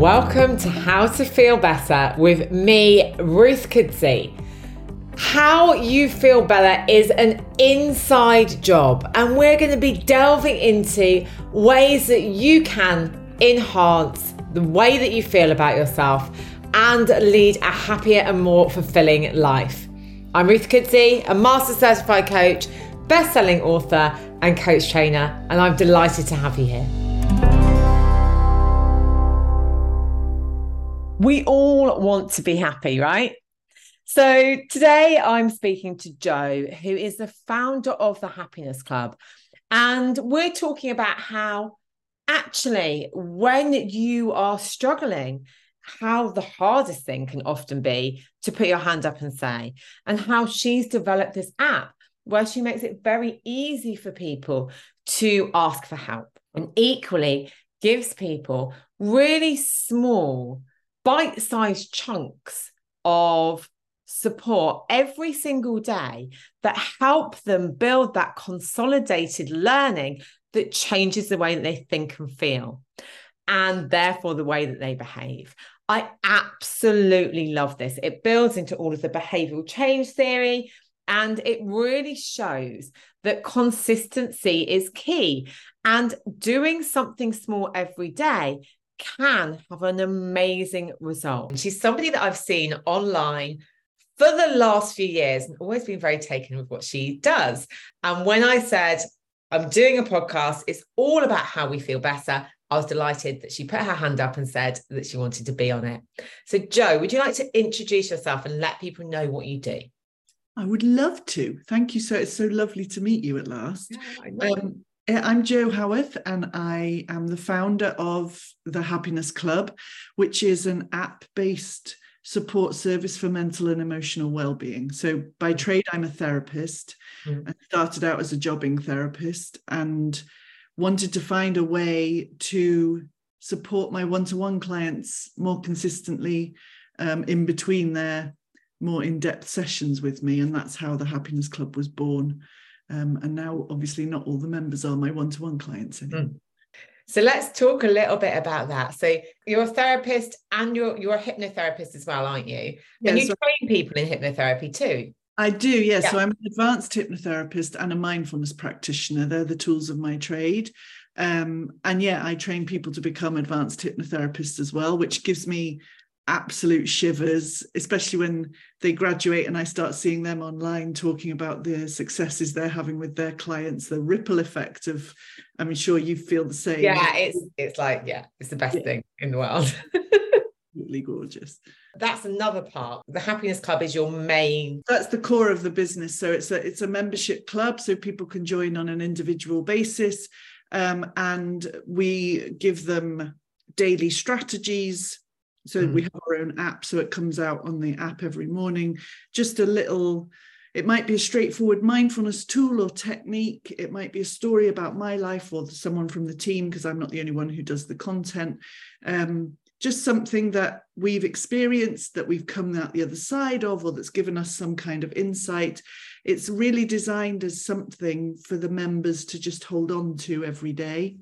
Welcome to How to Feel Better with me, Ruth Kudzi. How you feel better is an inside job, and we're going to be delving into ways that you can enhance the way that you feel about yourself and lead a happier and more fulfilling life. I'm Ruth Kudzi, a master certified coach, best selling author, and coach trainer, and I'm delighted to have you here. We all want to be happy, right? So today I'm speaking to Jo, who is the founder of the Happiness Club. And we're talking about how actually, when you are struggling, how the hardest thing can often be to put your hand up and say, and how she's developed this app where she makes it very easy for people to ask for help and equally gives people really small bite sized chunks of support every single day that help them build that consolidated learning that changes the way that they think and feel and therefore the way that they behave. I absolutely love this. It builds into all of the behavioral change theory and it really shows that consistency is key and doing something small every day can have an amazing result. She's somebody that I've seen online for the last few years and always been very taken with what she does. And when I said, I'm doing a podcast, it's all about how we feel better. I was delighted that she put her hand up and said that she wanted to be on it. So, Jo, would you like to introduce yourself and let people know what you do? I would love to. Thank you so. It's so lovely to meet you at last. Yeah, um, I'm Jo Haworth, and I am the founder of the Happiness Club, which is an app based support service for mental and emotional well-being. So by mm. trade I'm a therapist. Mm. I started out as a jobbing therapist and wanted to find a way to support my one-to-one clients more consistently um, in between their more in-depth sessions with me and that's how the happiness club was born um, and now obviously not all the members are my one-to-one clients anymore. Mm. So let's talk a little bit about that. So you're a therapist and you're you're a hypnotherapist as well, aren't you? And you so train people in hypnotherapy too. I do, yes. Yeah. So I'm an advanced hypnotherapist and a mindfulness practitioner. They're the tools of my trade. Um, and yeah, I train people to become advanced hypnotherapists as well, which gives me absolute shivers, especially when they graduate and I start seeing them online talking about the successes they're having with their clients, the ripple effect of, I'm sure you feel the same. Yeah, it's it's like, yeah, it's the best yeah. thing in the world. Absolutely gorgeous. That's another part. The Happiness Club is your main. That's the core of the business. So it's a it's a membership club, so people can join on an individual basis, um, and we give them daily strategies so mm. we have our own app, so it comes out on the app every morning. Just a little, it might be a straightforward mindfulness tool or technique. It might be a story about my life or someone from the team, because I'm not the only one who does the content. Um, just something that we've experienced, that we've come out the other side of, or that's given us some kind of insight. It's really designed as something for the members to just hold on to every day.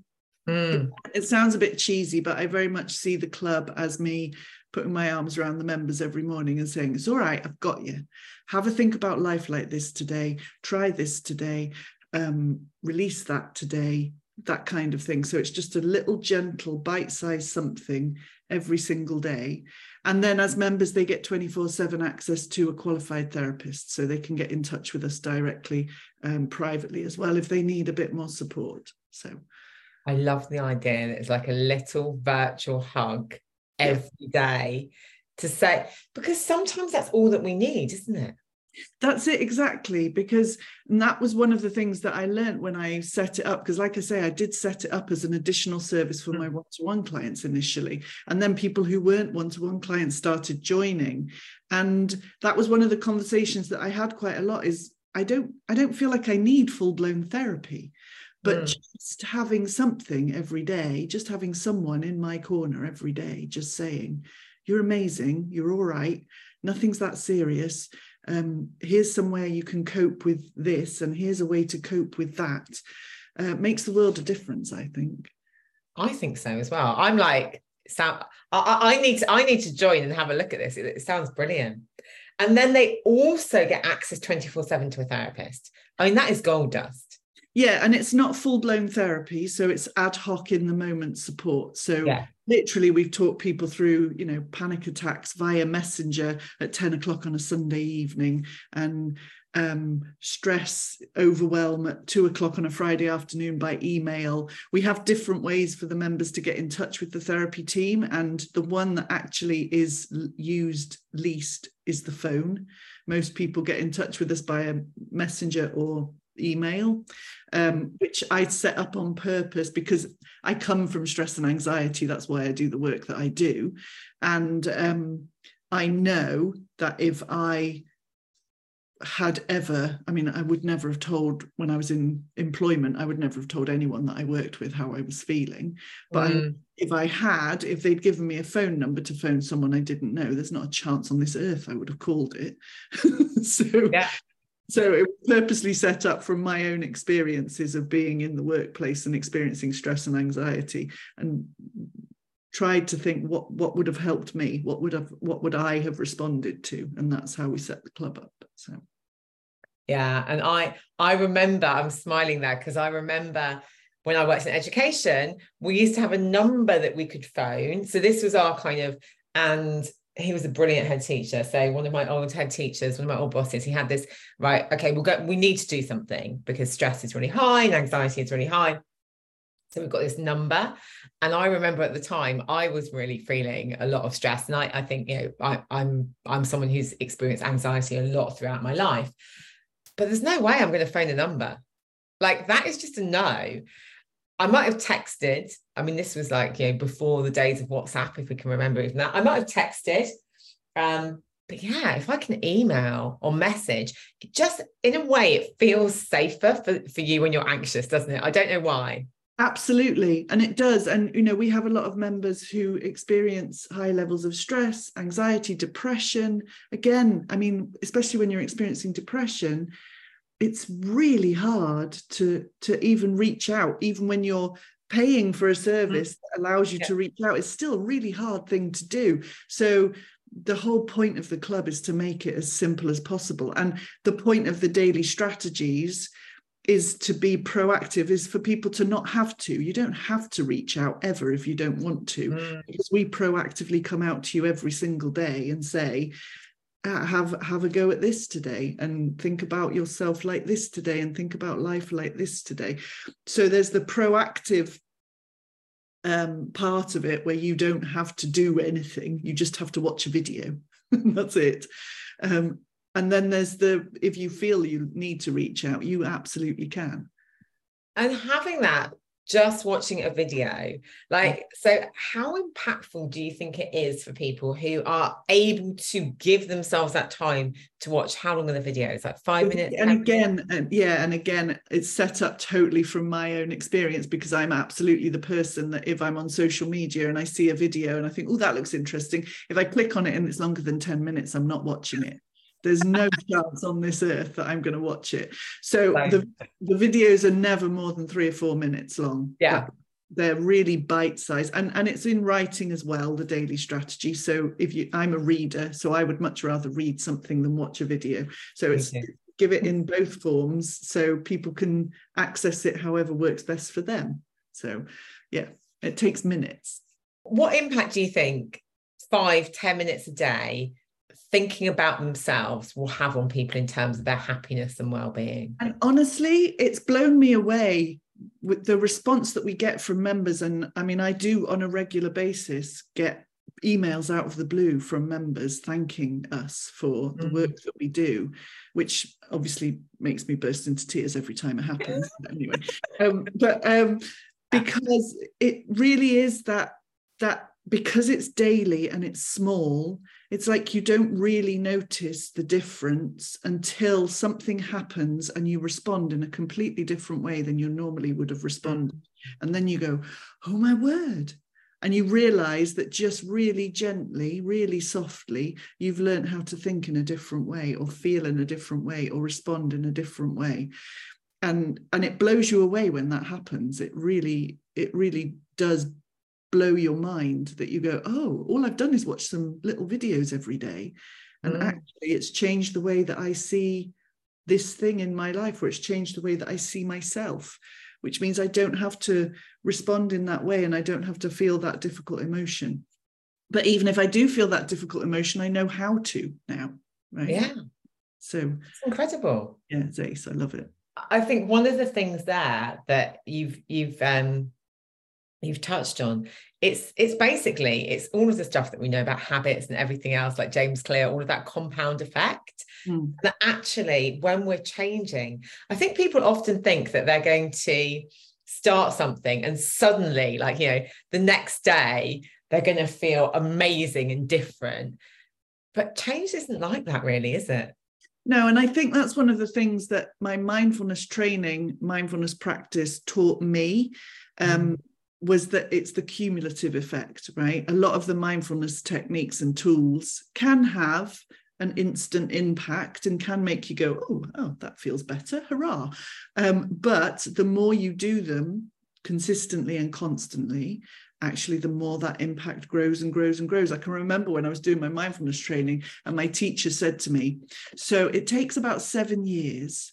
Mm. It sounds a bit cheesy, but I very much see the club as me putting my arms around the members every morning and saying, It's all right, I've got you. Have a think about life like this today. Try this today. Um, release that today, that kind of thing. So it's just a little gentle, bite sized something every single day. And then as members, they get 24 7 access to a qualified therapist. So they can get in touch with us directly, um, privately as well, if they need a bit more support. So I love the idea that it's like a little virtual hug every day to say, because sometimes that's all that we need, isn't it? That's it exactly because that was one of the things that I learned when I set it up because like I say I did set it up as an additional service for mm. my one-to-one clients initially and then people who weren't one-to-one clients started joining and that was one of the conversations that I had quite a lot is I don't I don't feel like I need full-blown therapy but mm. just having something every day just having someone in my corner every day just saying you're amazing you're all right nothing's that serious um, here's somewhere you can cope with this and here's a way to cope with that uh, makes the world a difference i think i think so as well i'm like sound I, I need to I need to join and have a look at this. It, it sounds brilliant. And then they also get access 24-7 to a therapist. I mean, that is gold dust. Yeah, and it's not full blown therapy, so it's ad hoc in the moment support. So yeah. literally, we've talked people through, you know, panic attacks via messenger at ten o'clock on a Sunday evening, and um, stress, overwhelm at two o'clock on a Friday afternoon by email. We have different ways for the members to get in touch with the therapy team, and the one that actually is used least is the phone. Most people get in touch with us by a messenger or email, um, which I set up on purpose because I come from stress and anxiety. That's why I do the work that I do. And um, I know that if I had ever, I mean, I would never have told when I was in employment, I would never have told anyone that I worked with how I was feeling. But mm. I, if I had, if they'd given me a phone number to phone someone I didn't know, there's not a chance on this earth I would have called it. so, yeah. So it was purposely set up from my own experiences of being in the workplace and experiencing stress and anxiety and tried to think what what would have helped me what would have what would i have responded to? And that's how we set the club up so. Yeah and i i remember i'm smiling there because i remember when i worked in education we used to have a number that we could phone. So this was our kind of and he was a brilliant head teacher. So one of my old head teachers, one of my old bosses, he had this, right, okay, we'll go, we need to do something because stress is really high and anxiety is really high. So we've got this number. And I remember at the time I was really feeling a lot of stress. And I, I think, you know, I, I'm I'm someone who's experienced anxiety a lot throughout my life. But there's no way I'm going to phone a number. Like that is just a no. I might have texted. I mean, this was like, you know, before the days of WhatsApp, if we can remember even that. I might have texted. Um, but yeah, if I can email or message, just in a way, it feels safer for, for you when you're anxious, doesn't it? I don't know why. Absolutely. And it does. And, you know, we have a lot of members who experience high levels of stress, anxiety, depression. Again, I mean, especially when you're experiencing depression, it's really hard to, to even reach out, even when you're paying for a service mm-hmm. that allows you yeah. to reach out. It's still a really hard thing to do. So, the whole point of the club is to make it as simple as possible. And the point of the daily strategies is to be proactive is for people to not have to you don't have to reach out ever if you don't want to mm. because we proactively come out to you every single day and say have have a go at this today and think about yourself like this today and think about life like this today. So there's the proactive um, part of it where you don't have to do anything. You just have to watch a video. That's it. Um, and then there's the if you feel you need to reach out you absolutely can. And having that just watching a video. Like mm. so how impactful do you think it is for people who are able to give themselves that time to watch? How long are the videos? Like five minutes? and again and yeah and again it's set up totally from my own experience because i'm absolutely the person that if i'm on social media and i see a video and i think oh that looks interesting if i click on it and it's longer than 10 minutes i'm not watching it there's no chance on this earth that I'm going to watch it. So the, the videos are never more than three or four minutes long. Yeah. They're really bite sized and, and it's in writing as well, the daily strategy. So if you I'm a reader, so I would much rather read something than watch a video. So it's give it in both forms so people can access it however works best for them. So yeah, it takes minutes. What impact do you think five, ten minutes a day thinking about themselves will have on people in terms of their happiness and well-being. And honestly it's blown me away with the response that we get from members. And i mean i do on a regular basis get emails out of the blue from members thanking us for the mm-hmm. work that we do which obviously makes me burst into tears every time it happens. Anyway um, but um, because it really is that that because it's daily and it's small it's like you don't really notice the difference until something happens and you respond in a completely different way than you normally would have responded. Mm. And then you go, oh my word. And you realize that just really gently, really softly, you've learned how to think in a different way or feel in a different way or respond in a different way. And and it blows you away when that happens. It really, it really does blow your mind that you go, oh, all I've done is watch some little videos every day. And mm. actually, it's changed the way that I see this thing in my life, or it's changed the way that I see myself, which means I don't have to respond in that way and I don't have to feel that difficult emotion. But even if I do feel that difficult emotion, I know how to now. Right. Yeah. So it's incredible. Yeah, it's ace. I love it. I think one of the things there that you've you've um you've touched on it's it's basically it's all of the stuff that we know about habits and everything else like james clear all of that compound effect. Mm. that actually when we're changing i think people often think that they're going to start something and suddenly like you know the next day they're going to feel amazing and different. But change isn't like that really is it? No and i think that's one of the things that my mindfulness training mindfulness practice taught me. Um, mm was that it's the cumulative effect, right? A lot of the mindfulness techniques and tools can have an instant impact and can make you go, oh, oh, that feels better, hurrah. Um, but the more you do them consistently and constantly, actually, the more that impact grows and grows and grows. I can remember when I was doing my mindfulness training, and my teacher said to me, So it takes about seven years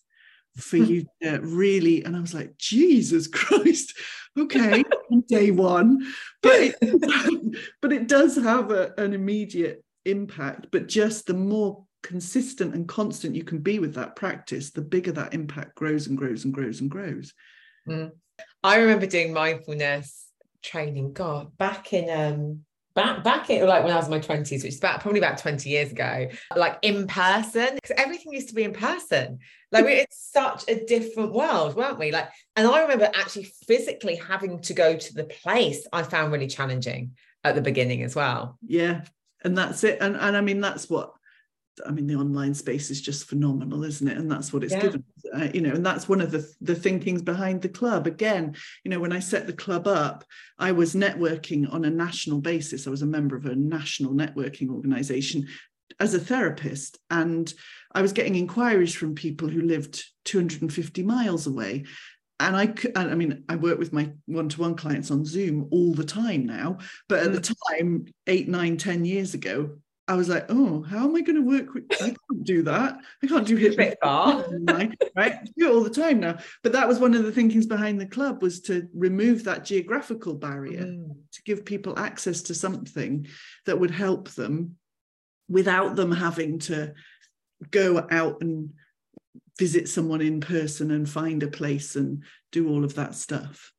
for you to really and i was like jesus christ okay day one but it, but it does have a, an immediate impact but just the more consistent and constant you can be with that practice the bigger that impact grows and grows and grows and grows mm. i remember doing mindfulness training god back in um back back in like when I was in my 20s, which is about probably about 20 years ago, like in person, because everything used to be in person. Like it's such a different world, weren't we? Like, and I remember actually physically having to go to the place I found really challenging at the beginning as well. Yeah. And that's it. And and I mean that's what I mean, the online space is just phenomenal, isn't it? And that's what it's yeah. given, uh, you know. And that's one of the the thinkings behind the club. Again, you know, when I set the club up, I was networking on a national basis. I was a member of a national networking organization as a therapist, and I was getting inquiries from people who lived 250 miles away. And I, I mean, I work with my one-to-one clients on Zoom all the time now. But at mm. the time, eight, nine, ten years ago, I was like, oh, how am I going to work with? I can't do that. I can't do hit bit far, right? I do it all the time now. But that was one of the thinkings behind the club was to remove that geographical barrier mm. to give people access to something that would help them without them having to go out and visit someone in person and find a place and do all of that stuff.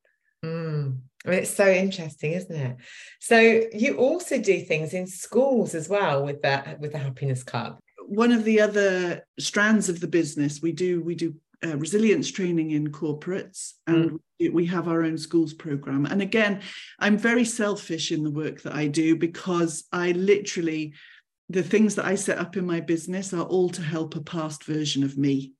Mm. I mean, it's so interesting, isn't it? So you also do things in schools as well with that with the Happiness Club. One of the other strands of the business we do we do uh, resilience training in corporates and mm. we, we have our own schools program. And again, I'm very selfish in the work that I do because I literally the things that I set up in my business are all to help a past version of me.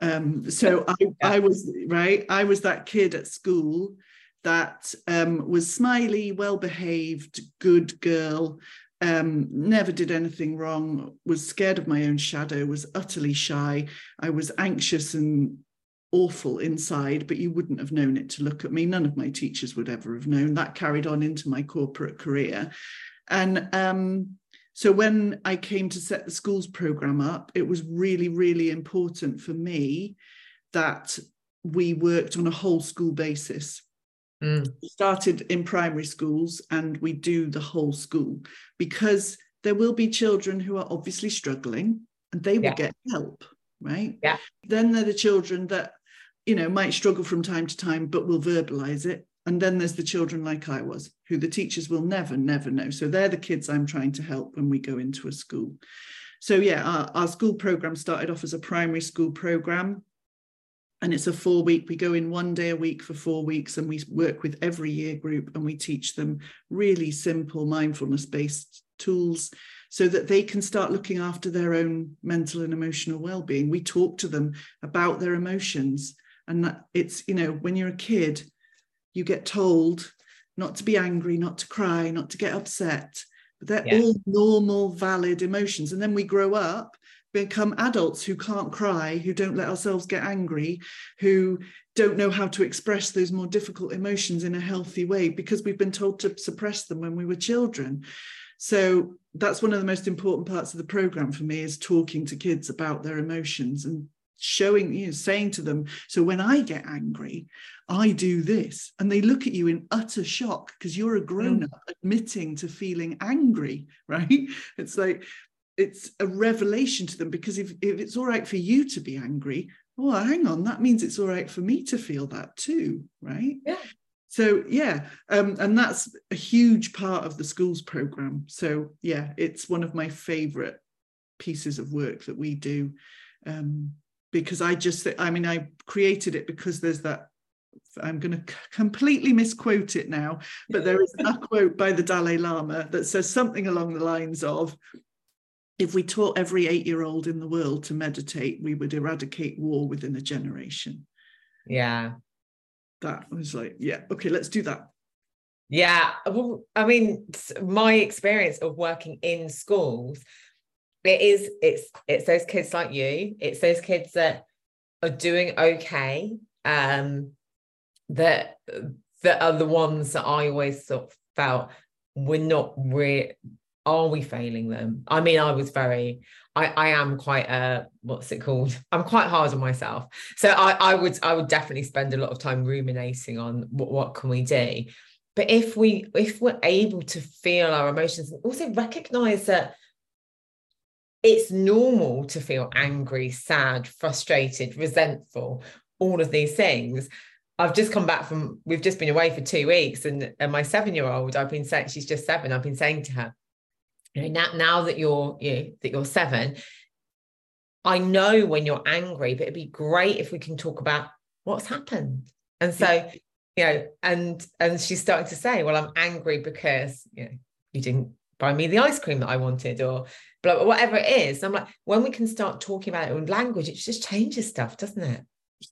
Um, so I, I was right. I was that kid at school that um, was smiley, well behaved, good girl, um, never did anything wrong, was scared of my own shadow, was utterly shy. I was anxious and awful inside, but you wouldn't have known it to look at me. None of my teachers would ever have known. That carried on into my corporate career. And um, so when I came to set the schools program up, it was really, really important for me that we worked on a whole school basis. Mm. started in primary schools and we do the whole school because there will be children who are obviously struggling and they will yeah. get help, right? Yeah. Then there are the children that, you know, might struggle from time to time, but will verbalize it. And then there's the children like I was, who the teachers will never, never know. So they're the kids I'm trying to help when we go into a school. So yeah, our, our school program started off as a primary school program and it's a four week we go in one day a week for four weeks and we work with every year group and we teach them really simple mindfulness based tools so that they can start looking after their own mental and emotional well-being we talk to them about their emotions and that it's you know when you're a kid you get told not to be angry not to cry not to get upset but they're yeah. all normal valid emotions and then we grow up become adults who can't cry, who don't let ourselves get angry, who don't know how to express those more difficult emotions in a healthy way because we've been told to suppress them when we were children. So that's one of the most important parts of the program for me is talking to kids about their emotions and showing you know saying to them so when i get angry i do this and they look at you in utter shock because you're a grown up mm. admitting to feeling angry right it's like it's a revelation to them because if, if it's all right for you to be angry oh hang on that means it's all right for me to feel that too right yeah so yeah um, and that's a huge part of the schools program so yeah it's one of my favorite pieces of work that we do um, because I just, I mean, I created it because there's that. I'm going to completely misquote it now, but there is a quote by the Dalai Lama that says something along the lines of if we taught every eight year old in the world to meditate, we would eradicate war within a generation. Yeah. That was like, yeah, okay, let's do that. Yeah. Well, I mean, my experience of working in schools it is it's it's those kids like you it's those kids that are doing okay um that that are the ones that i always sort of felt we're not really are we failing them? I mean i was very i i am quite a what's it called? I'm quite hard on myself. So i i would i would definitely spend a lot of time ruminating on what, what can we do? But if we if we're able to feel our emotions and also recognize that it's normal to feel angry, sad, frustrated, resentful, all of these things. I've just come back from, we've just been away for two weeks, and, and my seven year old, I've been saying, she's just seven, I've been saying to her, you know, now, now that you're, you know, that you're seven, I know when you're angry, but it'd be great if we can talk about what's happened. And so, yeah. you know, and and she's starting to say, well, I'm angry because you know, you didn't buy me the ice cream that I wanted, or blah, whatever it is. I'm like, when we can start talking about it in language, it just changes stuff, doesn't it?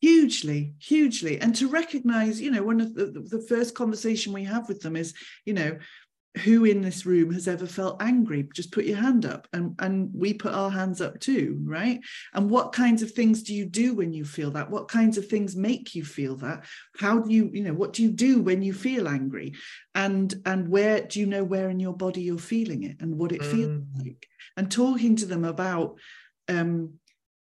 Hugely, hugely. And to recognize, you know, one of the, the first conversation we have with them is, you know, who in this room has ever felt angry? Just put your hand up. And and we put our hands up too right? And what kinds of things do you do when you feel that? What kinds of things make you feel that? How do you you know what do you do when you feel angry? And and where do you know where in your body you're feeling it and what it mm. feels like? And talking to them about um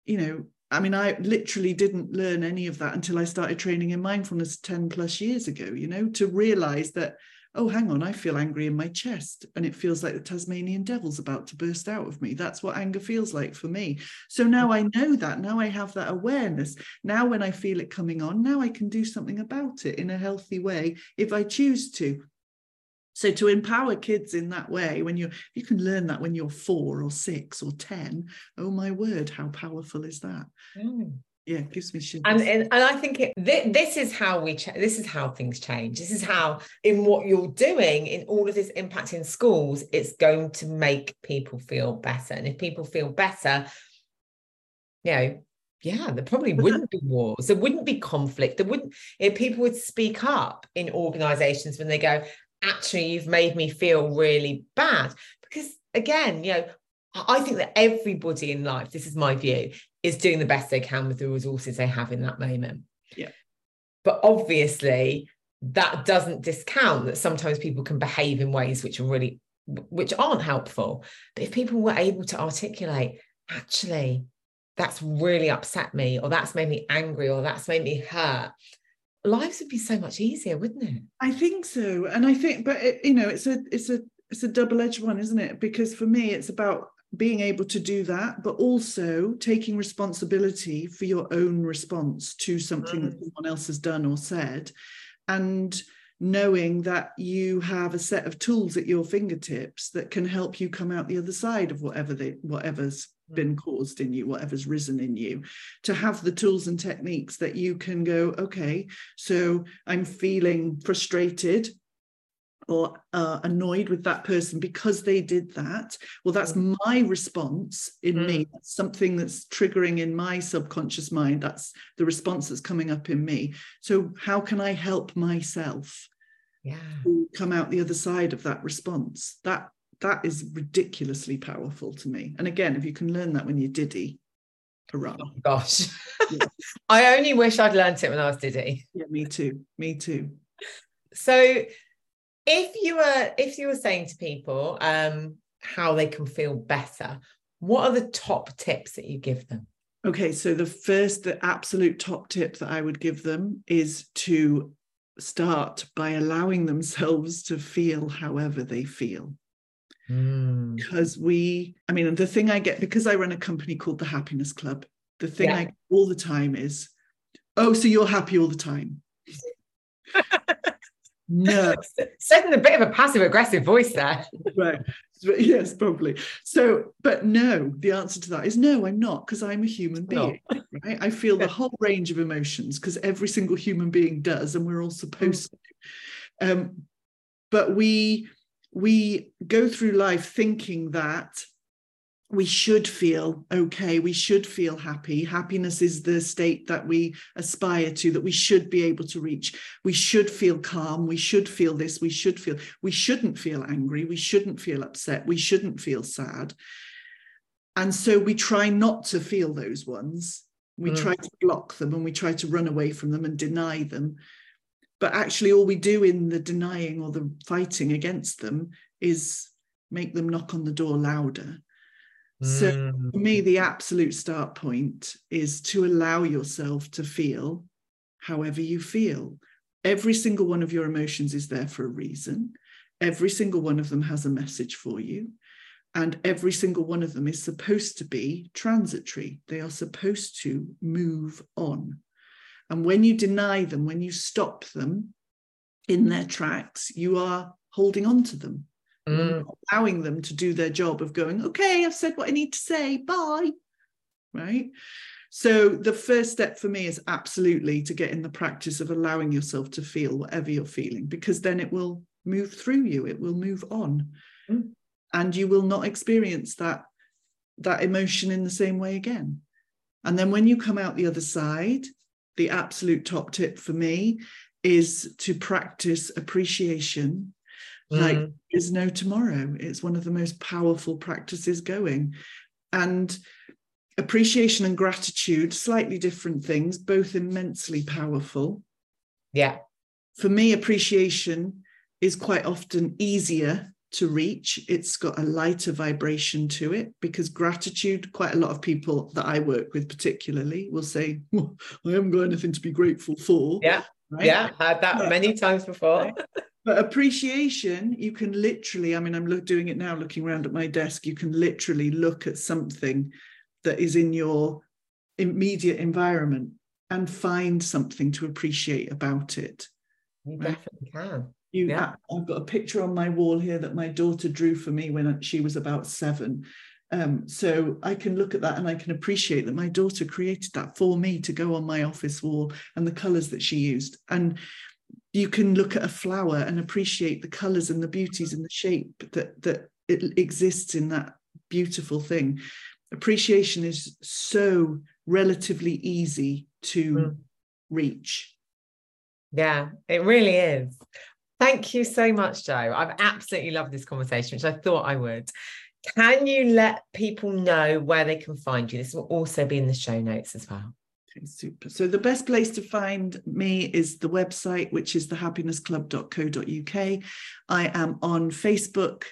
you know I mean, I literally didn't learn any of that until I started training in mindfulness 10 plus years ago, you know, to realize that oh, hang on, I feel angry in my chest and it feels like the Tasmanian devil's about to burst out of me. That's what anger feels like for me. So now I know that. Now I have that awareness. Now, when I feel it coming on, now I can do something about it in a healthy way if I choose to. So to empower kids in that way, when you you can learn that when you're four or six or ten, oh my word, how powerful is that? Mm yeah gives me shivers. And, and and I think it, th- this is how we ch- this is how things change. This is how in what you're doing in all of this impact in schools, it's going to make people feel better. And if people feel better, you know, yeah, there probably wouldn't be wars. There wouldn't be conflict. There wouldn't. If people would speak up in organisations when they go, actually, you've made me feel really bad. Because again, you know, I think that everybody in life, this is my view, is doing the best they can with the resources they have in that moment. Yeah. But obviously, that doesn't discount that sometimes people can behave in ways which are really which aren't helpful. But if people were able to articulate, actually, that's really upset me, or that's made me angry, or that's made me hurt, lives would be so much easier, wouldn't it? I think so. And I think, but it, you know, it's a it's a it's a double-edged one, isn't it? Because for me, it's about being able to do that, but also taking responsibility for your own response to something mm. that someone else has done or said, and knowing that you have a set of tools at your fingertips that can help you come out the other side of whatever they whatever's mm. been caused in you whatever's risen in you to have the tools and techniques that you can go okay so i'm feeling frustrated or uh, annoyed with that person because they did that well that's mm. my response in mm. me that's something that's triggering in my subconscious mind that's the response that's coming up in me so how can i help myself yeah come out the other side of that response that that is ridiculously powerful to me. And again, if you can learn that when you're Diddy, hurrah. Oh, gosh. Yeah. I only wish I'd learned it when I was Diddy. Yeah, me too. Me too. So if you were if you were saying to people um how they can feel better, what are the top tips that you give them? Okay, so the first, the absolute top tip that I would give them is to start by allowing themselves to feel however they feel. Mm. Because we, I mean, the thing I get, because I run a company called the Happiness Club, the thing yeah. I get all the time is, oh, so you're happy all the time. no. Said in a bit of a passive aggressive voice there. right. Yes, probably. So, but no, the answer to that is no, I'm not, because I'm a human being. No. Right. I feel the whole range of emotions because every single human being does, and we're all supposed mm. to. Um, but we we go through life thinking that we should feel okay we should feel happy. Happiness is the state that we aspire to that we should be able to reach. We should feel calm we should feel this we should feel we shouldn't feel angry we shouldn't feel upset we shouldn't feel sad. And so we try not to feel those ones. We mm. try to block them and we try to run away from them and deny them. But actually all we do in the denying or the fighting against them is make them knock on the door louder so mm. for me, the absolute start point is to allow yourself to feel however you feel. Every single one of your emotions is there for a reason. Every single one of them has a message for you. And every single one of them is supposed to be transitory. They are supposed to move on. And when you deny them, when you stop them in their tracks, you are holding on to them mm. allowing them to do their job of going, okay, I've said what I need to say, bye. Right. So the first step for me is absolutely to get in the practice of allowing yourself to feel whatever you're feeling, because then it will move through you, it will move on. Mm. And you will not experience that that emotion in the same way again. And then when you come out the other side, the absolute top tip for me is to practice appreciation mm. like there's no tomorrow. It's one of the most powerful practices going. And appreciation and gratitude slightly different things both immensely powerful. Yeah. For me appreciation is quite often easier to reach. It's got a lighter vibration to it because gratitude quite a lot of people that i work with particularly will say well, i haven't got anything to be grateful for yeah. right? yeah had that many times before but appreciation you can literally i mean i'm look, doing it now looking around at my desk you can literally look at something that is in your immediate environment and find something to appreciate about it you right? definitely can you yeah. i've got a picture on my wall here that my daughter drew for me when she was about seven um, so I can look at that and I can appreciate that my daughter created that for me to go on my office wall and the colors that she used. And you can look at a flower and appreciate the colors and the beauties and the shape that that it exists in that beautiful thing. Appreciation is so relatively easy to mm. reach. Yeah it really is. Thank you so much jo. I've absolutely loved this conversation which i thought i would. Can you let people know where they can find you? This will also be in the show notes as well Okay, super. So the best place to find me is the website, which is thehappinessclub.co.uk. I am on Facebook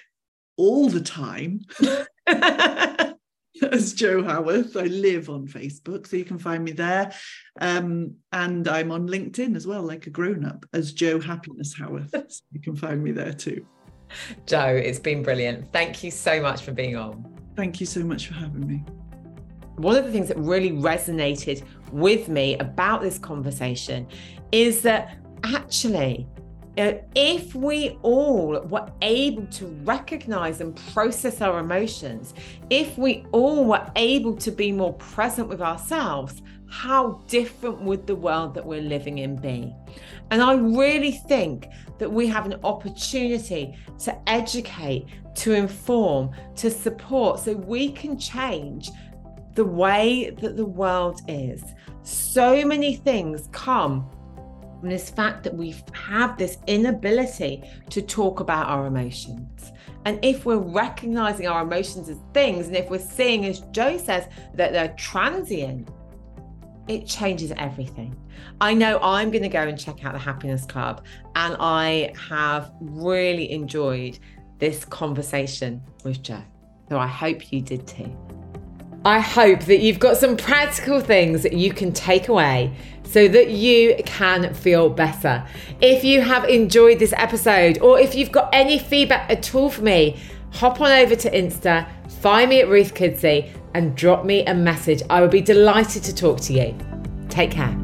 all the time. as Jo Haworth. I live on Facebook, so you can find me there. Um, and I'm on LinkedIn as well, like a grown up, as Jo Happiness Haworth. So you can find me there too. Jo, it's been brilliant. Thank you so much for being on. Thank you so much for having me. One of the things that really resonated with me about this conversation is that actually, uh, if we all were able to recognize and process our emotions, if we all were able to be more present with ourselves, how different would the world that we're living in be? And I really think that we have an opportunity to educate, to inform, to support so we can change the way that the world is. So many things come from this fact that we have this inability to talk about our emotions. And if we're recognizing our emotions as things, and if we're seeing, as Jo says, that they're transient, it changes everything. I know I'm going to go and check out the Happiness Club, and I have really enjoyed this conversation with Jo. So I hope you did too. I hope that you've got some practical things that you can take away so that you can feel better. If you have enjoyed this episode or if you've got any feedback at all for me, hop on over to Insta, find me at Ruth Kudzi and drop me a message. I would be delighted to talk to you. Take care.